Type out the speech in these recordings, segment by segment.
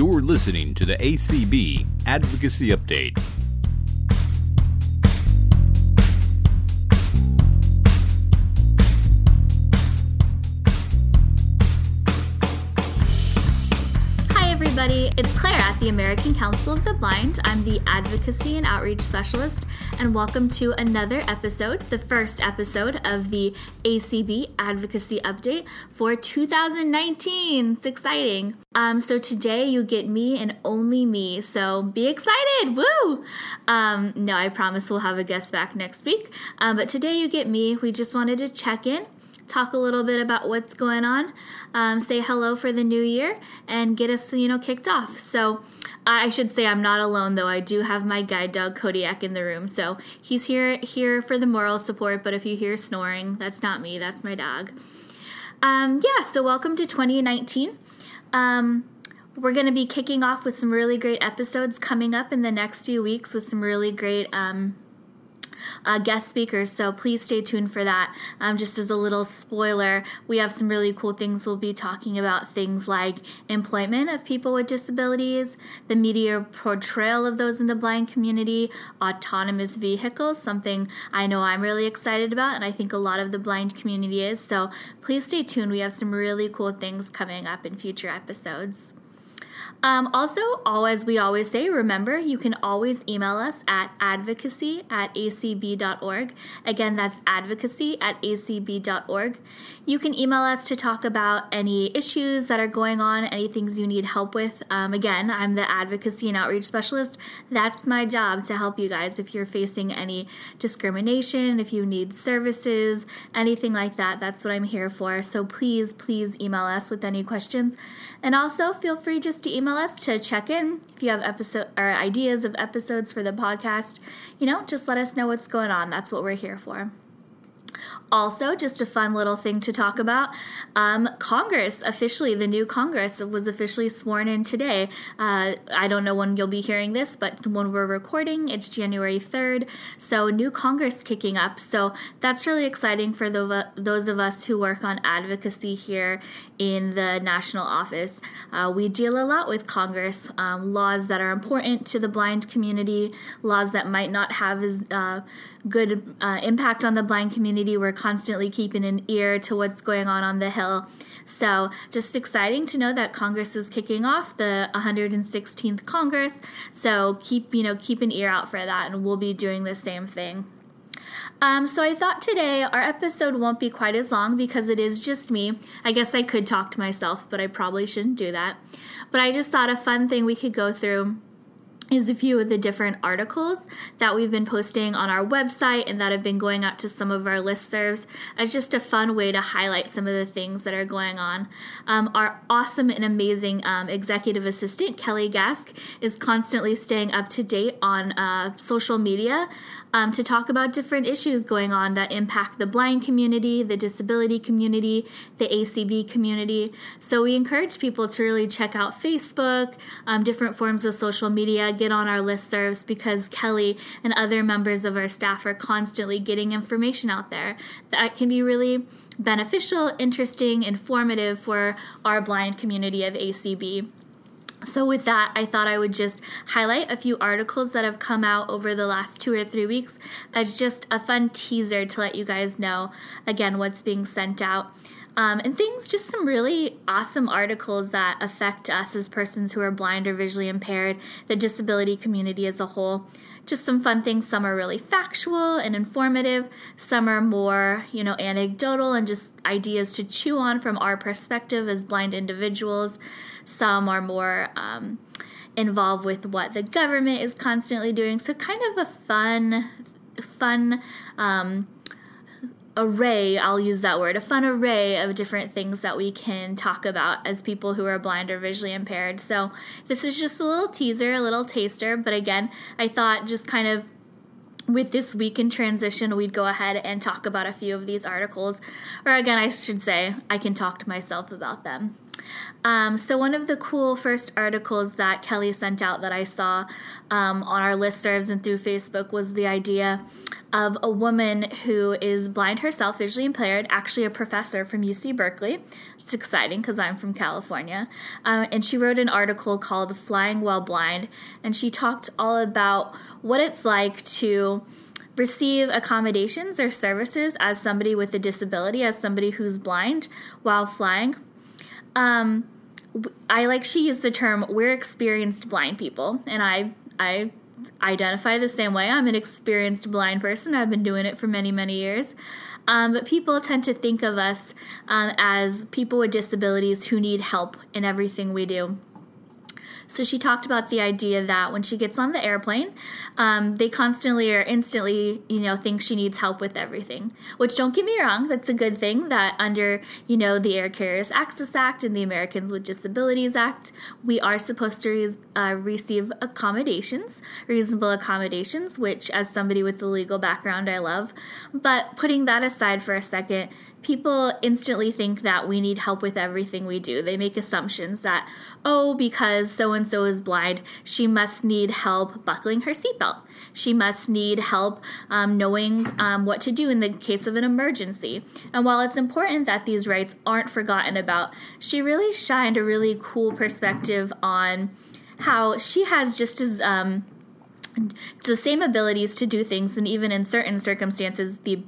You're listening to the ACB Advocacy Update. Hi, everybody. It's Claire at the American Council of the Blind. I'm the Advocacy and Outreach Specialist, and welcome to another episode, the first episode of the ACB Advocacy Update for 2019. It's exciting. Um, so today you get me and only me, so be excited! Woo! Um, no, I promise we'll have a guest back next week. Um, but today you get me. We just wanted to check in talk a little bit about what's going on, um, say hello for the new year, and get us, you know, kicked off. So I should say I'm not alone though. I do have my guide dog Kodiak in the room, so he's here here for the moral support. But if you hear snoring, that's not me. That's my dog. Um, yeah. So welcome to 2019. Um, we're going to be kicking off with some really great episodes coming up in the next few weeks with some really great um, uh, guest speakers. So please stay tuned for that. Um, just as a little spoiler, we have some really cool things we'll be talking about things like employment of people with disabilities, the media portrayal of those in the blind community, autonomous vehicles, something I know I'm really excited about, and I think a lot of the blind community is. So please stay tuned. We have some really cool things coming up in future episodes. Um, also, all as we always say, remember you can always email us at advocacy at acb.org. Again, that's advocacy at acb.org. You can email us to talk about any issues that are going on, any things you need help with. Um, again, I'm the advocacy and outreach specialist. That's my job to help you guys if you're facing any discrimination, if you need services, anything like that. That's what I'm here for. So please, please email us with any questions. And also feel free just to email us to check in if you have episode or ideas of episodes for the podcast. You know, just let us know what's going on. That's what we're here for. Also, just a fun little thing to talk about um, Congress officially, the new Congress was officially sworn in today. Uh, I don't know when you'll be hearing this, but when we're recording, it's January 3rd. So, new Congress kicking up. So, that's really exciting for the, those of us who work on advocacy here in the national office. Uh, we deal a lot with Congress, um, laws that are important to the blind community, laws that might not have as uh, good uh, impact on the blind community. We're constantly keeping an ear to what's going on on the Hill. So, just exciting to know that Congress is kicking off the 116th Congress. So, keep you know keep an ear out for that, and we'll be doing the same thing. Um, so I thought today our episode won't be quite as long because it is just me. I guess I could talk to myself, but I probably shouldn't do that. But I just thought a fun thing we could go through is a few of the different articles that we've been posting on our website and that have been going out to some of our listservs as just a fun way to highlight some of the things that are going on. Um, our awesome and amazing um, executive assistant, Kelly Gask, is constantly staying up to date on uh, social media um, to talk about different issues going on that impact the blind community, the disability community, the ACB community. So we encourage people to really check out Facebook, um, different forms of social media, get on our listservs because Kelly and other members of our staff are constantly getting information out there that can be really beneficial, interesting, informative for our blind community of ACB. So, with that, I thought I would just highlight a few articles that have come out over the last two or three weeks as just a fun teaser to let you guys know again what's being sent out. Um, and things, just some really awesome articles that affect us as persons who are blind or visually impaired, the disability community as a whole. Just some fun things. Some are really factual and informative, some are more, you know, anecdotal and just ideas to chew on from our perspective as blind individuals. Some are more um, involved with what the government is constantly doing. So, kind of a fun, fun um, array, I'll use that word, a fun array of different things that we can talk about as people who are blind or visually impaired. So, this is just a little teaser, a little taster. But again, I thought just kind of with this week in transition, we'd go ahead and talk about a few of these articles. Or again, I should say, I can talk to myself about them. Um, so, one of the cool first articles that Kelly sent out that I saw um, on our listservs and through Facebook was the idea of a woman who is blind herself, visually impaired, actually a professor from UC Berkeley. It's exciting because I'm from California. Um, and she wrote an article called Flying While Blind, and she talked all about what it's like to receive accommodations or services as somebody with a disability, as somebody who's blind while flying. Um, I like she used the term we're experienced blind people, and I I identify the same way. I'm an experienced blind person. I've been doing it for many many years. Um, but people tend to think of us um, as people with disabilities who need help in everything we do. So she talked about the idea that when she gets on the airplane, um, they constantly or instantly, you know, think she needs help with everything. Which don't get me wrong, that's a good thing. That under, you know, the Air Carriers Access Act and the Americans with Disabilities Act, we are supposed to uh, receive accommodations, reasonable accommodations, which as somebody with a legal background, I love. But putting that aside for a second, people instantly think that we need help with everything we do. They make assumptions that, oh, because so and so is blind, she must need help buckling her seatbelt. She must need help um, knowing um, what to do in the case of an emergency. And while it's important that these rights aren't forgotten about, she really shined a really cool perspective on how she has just as um, the same abilities to do things and even in certain circumstances the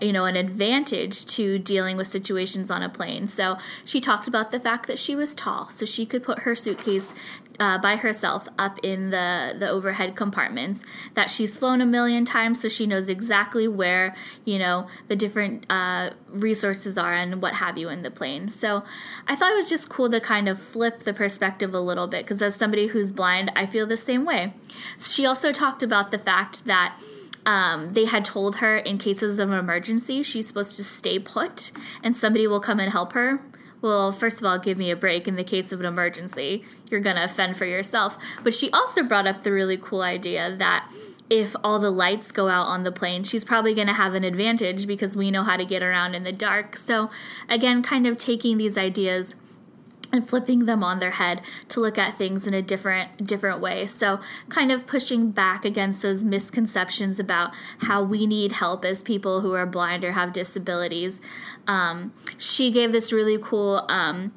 you know an advantage to dealing with situations on a plane. So she talked about the fact that she was tall so she could put her suitcase uh, by herself up in the the overhead compartments. That she's flown a million times, so she knows exactly where you know the different uh, resources are and what have you in the plane. So I thought it was just cool to kind of flip the perspective a little bit because as somebody who's blind, I feel the same way. She also talked about the fact that. Um, they had told her in cases of emergency she's supposed to stay put and somebody will come and help her well, first of all, give me a break in the case of an emergency. You're going to fend for yourself. But she also brought up the really cool idea that if all the lights go out on the plane, she's probably going to have an advantage because we know how to get around in the dark. So, again, kind of taking these ideas and flipping them on their head to look at things in a different different way. So kind of pushing back against those misconceptions about how we need help as people who are blind or have disabilities. Um, she gave this really cool um,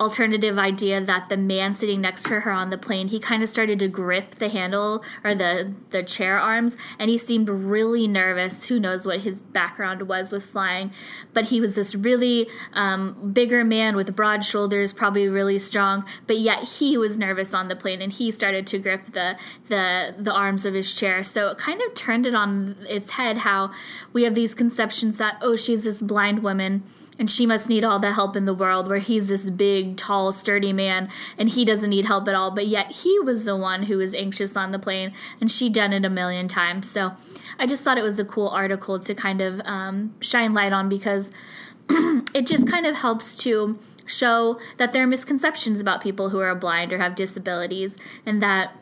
alternative idea that the man sitting next to her on the plane he kind of started to grip the handle or the the chair arms and he seemed really nervous. Who knows what his background was with flying. But he was this really um, bigger man with broad shoulders probably really strong but yet he was nervous on the plane and he started to grip the the the arms of his chair. So it kind of turned it on its head how we have these conceptions that oh she's this blind woman and she must need all the help in the world where he's this big tall sturdy man and he doesn't need help at all. But yet he was the one who was anxious on the plane and she done it a million times. So i just thought it was a cool article to kind of um, shine light on because it just kind of helps to show that there are misconceptions about people who are blind or have disabilities and that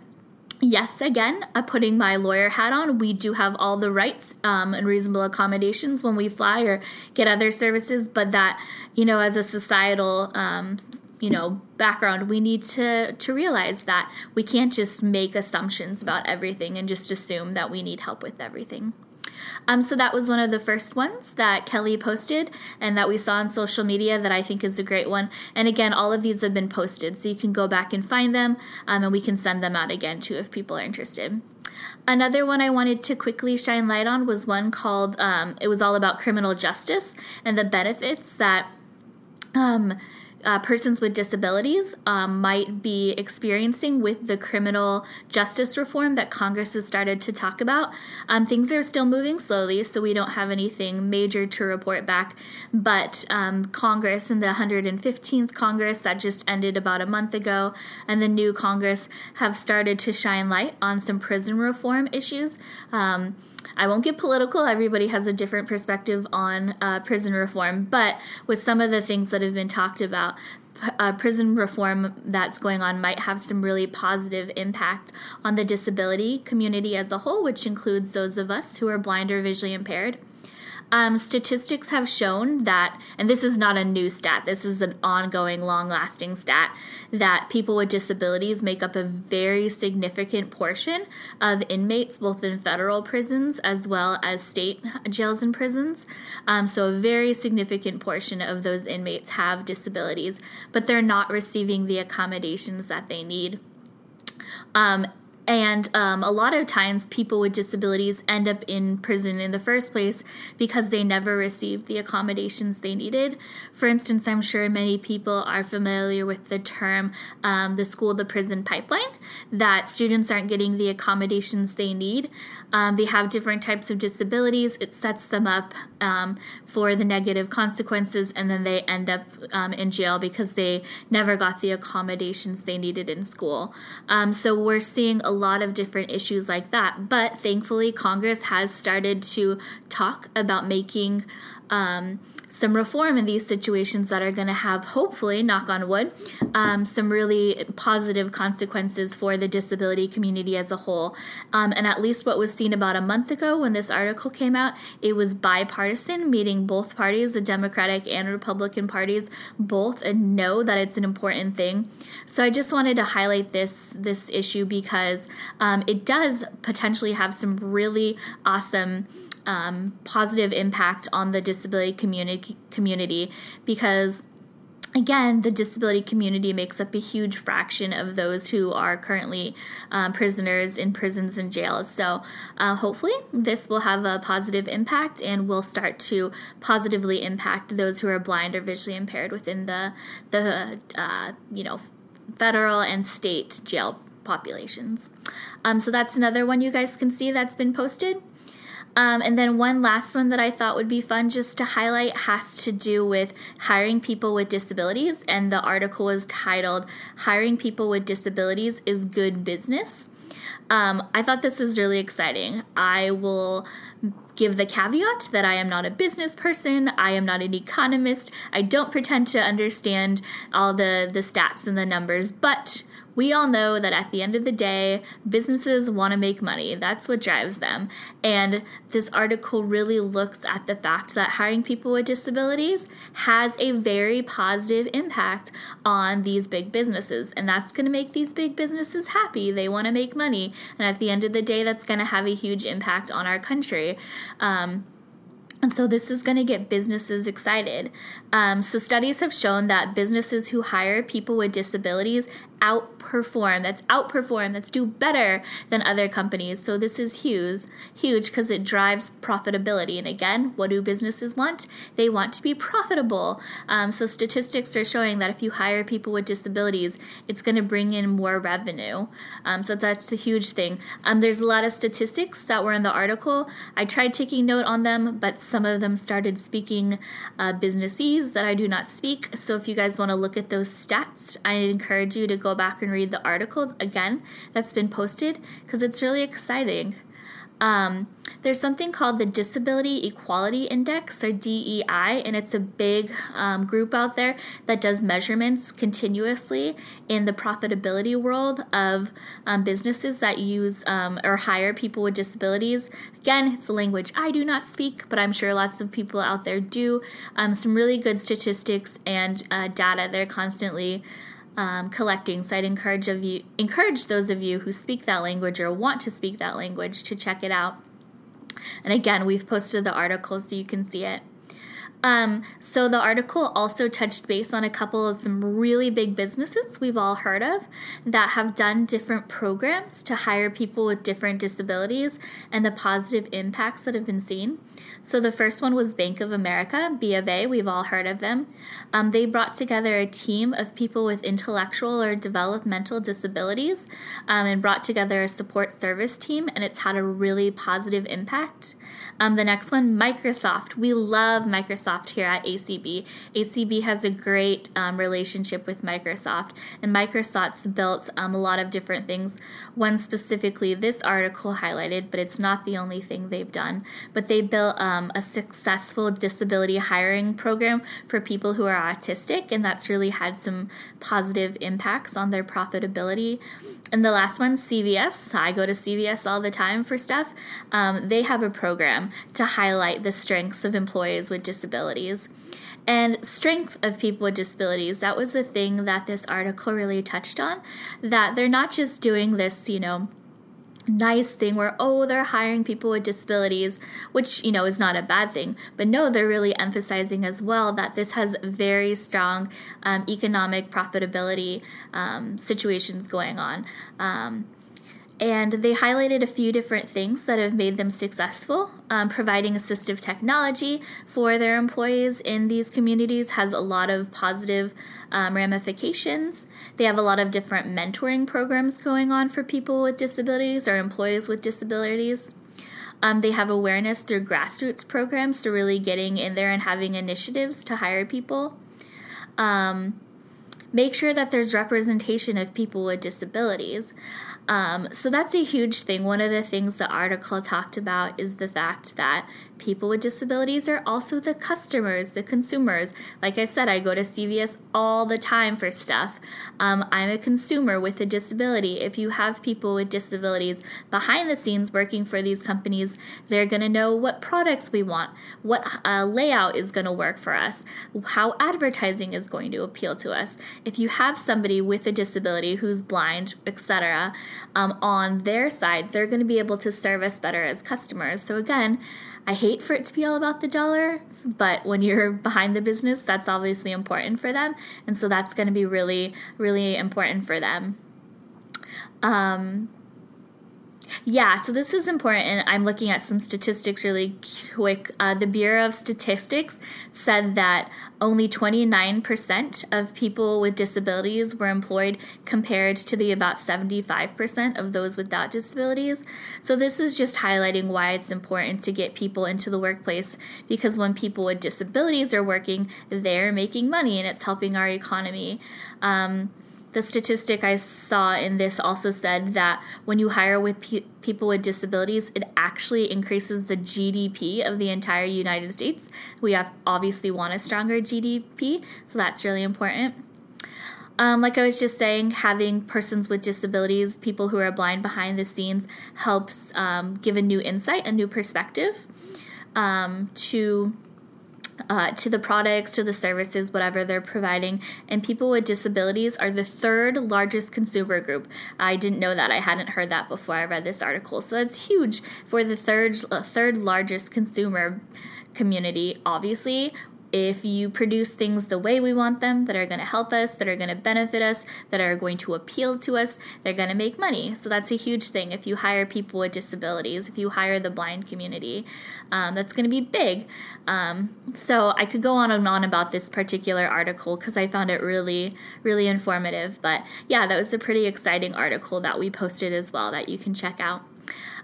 yes, again, uh, putting my lawyer hat on, we do have all the rights um, and reasonable accommodations when we fly or get other services, but that, you know, as a societal, um, you know, background, we need to, to realize that we can't just make assumptions about everything and just assume that we need help with everything. Um, so that was one of the first ones that Kelly posted and that we saw on social media that I think is a great one. And again, all of these have been posted, so you can go back and find them, um, and we can send them out again too if people are interested. Another one I wanted to quickly shine light on was one called, um, it was all about criminal justice and the benefits that. Um, uh, persons with disabilities um, might be experiencing with the criminal justice reform that Congress has started to talk about. Um, things are still moving slowly, so we don't have anything major to report back. But um, Congress and the 115th Congress that just ended about a month ago, and the new Congress have started to shine light on some prison reform issues. Um, I won't get political. Everybody has a different perspective on uh, prison reform, but with some of the things that have been talked about, uh, prison reform that's going on might have some really positive impact on the disability community as a whole, which includes those of us who are blind or visually impaired. Um, statistics have shown that, and this is not a new stat, this is an ongoing, long lasting stat, that people with disabilities make up a very significant portion of inmates, both in federal prisons as well as state jails and prisons. Um, so, a very significant portion of those inmates have disabilities, but they're not receiving the accommodations that they need. Um, and um, a lot of times, people with disabilities end up in prison in the first place because they never received the accommodations they needed. For instance, I'm sure many people are familiar with the term um, the school to prison pipeline, that students aren't getting the accommodations they need. Um, they have different types of disabilities, it sets them up um, for the negative consequences, and then they end up um, in jail because they never got the accommodations they needed in school. Um, so, we're seeing a lot of different issues like that. But thankfully, Congress has started to talk about making um, some reform in these situations that are going to have, hopefully, knock on wood, um, some really positive consequences for the disability community as a whole. Um, and at least what was seen about a month ago when this article came out, it was bipartisan, meaning both parties, the Democratic and Republican parties, both know that it's an important thing. So I just wanted to highlight this this issue because um, it does potentially have some really awesome um, positive impact on the disability community community because again, the disability community makes up a huge fraction of those who are currently um, prisoners in prisons and jails. So, uh, hopefully, this will have a positive impact and will start to positively impact those who are blind or visually impaired within the the uh, you know federal and state jail populations. Um, so that's another one you guys can see that's been posted. Um, and then one last one that I thought would be fun just to highlight has to do with hiring people with disabilities. And the article was titled Hiring People with Disabilities is Good Business. Um, I thought this was really exciting. I will give the caveat that I am not a business person, I am not an economist, I don't pretend to understand all the, the stats and the numbers, but we all know that at the end of the day, businesses want to make money. That's what drives them. And this article really looks at the fact that hiring people with disabilities has a very positive impact on these big businesses. And that's going to make these big businesses happy. They want to make money. And at the end of the day, that's going to have a huge impact on our country. Um, and so this is going to get businesses excited. Um, so studies have shown that businesses who hire people with disabilities outperform that's outperform that's do better than other companies. So this is huge huge because it drives profitability. And again what do businesses want? They want to be profitable. Um, so statistics are showing that if you hire people with disabilities it's going to bring in more revenue. Um, so that's a huge thing. Um, there's a lot of statistics that were in the article. I tried taking note on them but some of them started speaking uh, businessese that i do not speak. So if you guys want to look at those stats i encourage you to go back and read the article again that's been posted because it's really exciting. Um, there's something called the Disability Equality Index or DEI, and it's a big um, group out there that does measurements continuously in the profitability world of um, businesses that use um, or hire people with disabilities. Again, it's a language I do not speak, but I'm sure lots of people out there do. Um, some really good statistics and uh, data they're constantly um, collecting. So I'd encourage of you encourage those of you who speak that language or want to speak that language to check it out. And again, we've posted the article so you can see it. Um, so the article also touched base on a couple of some really big businesses we've all heard of that have done different programs to hire people with different disabilities and the positive impacts that have been seen. So the first one was Bank of America, B of A. We've all heard of them. Um, they brought together a team of people with intellectual or developmental disabilities um, and brought together a support service team, and it's had a really positive impact. Um, the next one, Microsoft. We love Microsoft here at ACB. ACB has a great um, relationship with Microsoft, and Microsoft's built um, a lot of different things. One specifically, this article highlighted, but it's not the only thing they've done. But they built um, a successful disability hiring program for people who are autistic, and that's really had some positive impacts on their profitability. And the last one, CVS. I go to CVS all the time for stuff. Um, they have a program to highlight the strengths of employees with disabilities. And strength of people with disabilities, that was the thing that this article really touched on. That they're not just doing this, you know, nice thing where oh they're hiring people with disabilities which you know is not a bad thing but no they're really emphasizing as well that this has very strong um, economic profitability um, situations going on um, and they highlighted a few different things that have made them successful. Um, providing assistive technology for their employees in these communities has a lot of positive um, ramifications. They have a lot of different mentoring programs going on for people with disabilities or employees with disabilities. Um, they have awareness through grassroots programs, so really getting in there and having initiatives to hire people. Um, make sure that there's representation of people with disabilities. Um, so that's a huge thing. One of the things the article talked about is the fact that people with disabilities are also the customers, the consumers. Like I said, I go to CVS all the time for stuff. Um, I'm a consumer with a disability. If you have people with disabilities behind the scenes working for these companies, they're going to know what products we want, what uh, layout is going to work for us, how advertising is going to appeal to us. If you have somebody with a disability who's blind, etc., um, on their side, they're going to be able to serve us better as customers. So again, I hate for it to be all about the dollars, but when you're behind the business, that's obviously important for them. And so that's going to be really, really important for them. Um, yeah, so this is important, and I'm looking at some statistics really quick. Uh, the Bureau of Statistics said that only 29% of people with disabilities were employed compared to the about 75% of those without disabilities. So, this is just highlighting why it's important to get people into the workplace because when people with disabilities are working, they're making money and it's helping our economy. Um, the statistic I saw in this also said that when you hire with pe- people with disabilities, it actually increases the GDP of the entire United States. We have obviously want a stronger GDP, so that's really important. Um, like I was just saying, having persons with disabilities, people who are blind behind the scenes, helps um, give a new insight, a new perspective um, to uh, to the products, to the services, whatever they're providing. And people with disabilities are the third largest consumer group. I didn't know that. I hadn't heard that before I read this article. So that's huge for the third uh, third largest consumer community. Obviously, if you produce things the way we want them, that are going to help us, that are going to benefit us, that are going to appeal to us, they're going to make money. So that's a huge thing. If you hire people with disabilities, if you hire the blind community, um, that's going to be big. Um, so I could go on and on about this particular article because I found it really, really informative. But yeah, that was a pretty exciting article that we posted as well that you can check out.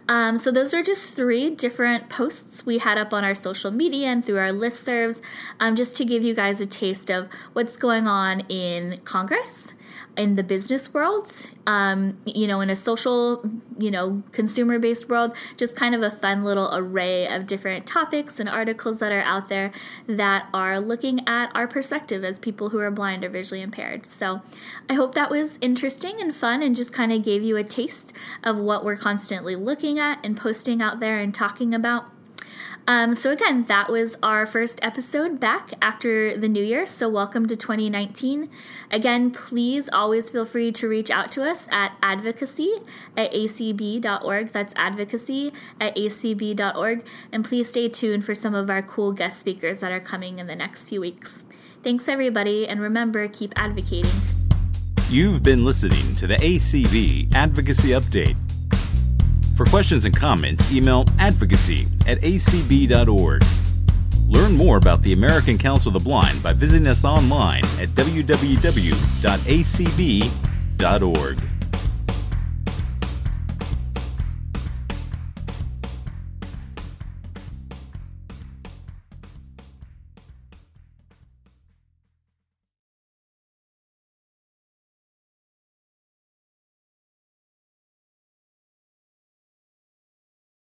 Um, so those are just three different posts we had up on our social media and through our listservs, um, just to give you guys a taste of what's going on in Congress in the business world, um, you know, in a social, you know, consumer based world, just kind of a fun little array of different topics and articles that are out there that are looking at our perspective as people who are blind or visually impaired. So I hope that was interesting and fun and just kind of gave you a taste of what we're constantly looking at and posting out there and talking about. Um, so, again, that was our first episode back after the new year. So, welcome to 2019. Again, please always feel free to reach out to us at advocacy at acb.org. That's advocacy at acb.org. And please stay tuned for some of our cool guest speakers that are coming in the next few weeks. Thanks, everybody, and remember keep advocating. You've been listening to the ACB Advocacy Update. For questions and comments, email advocacy at acb.org. Learn more about the American Council of the Blind by visiting us online at www.acb.org.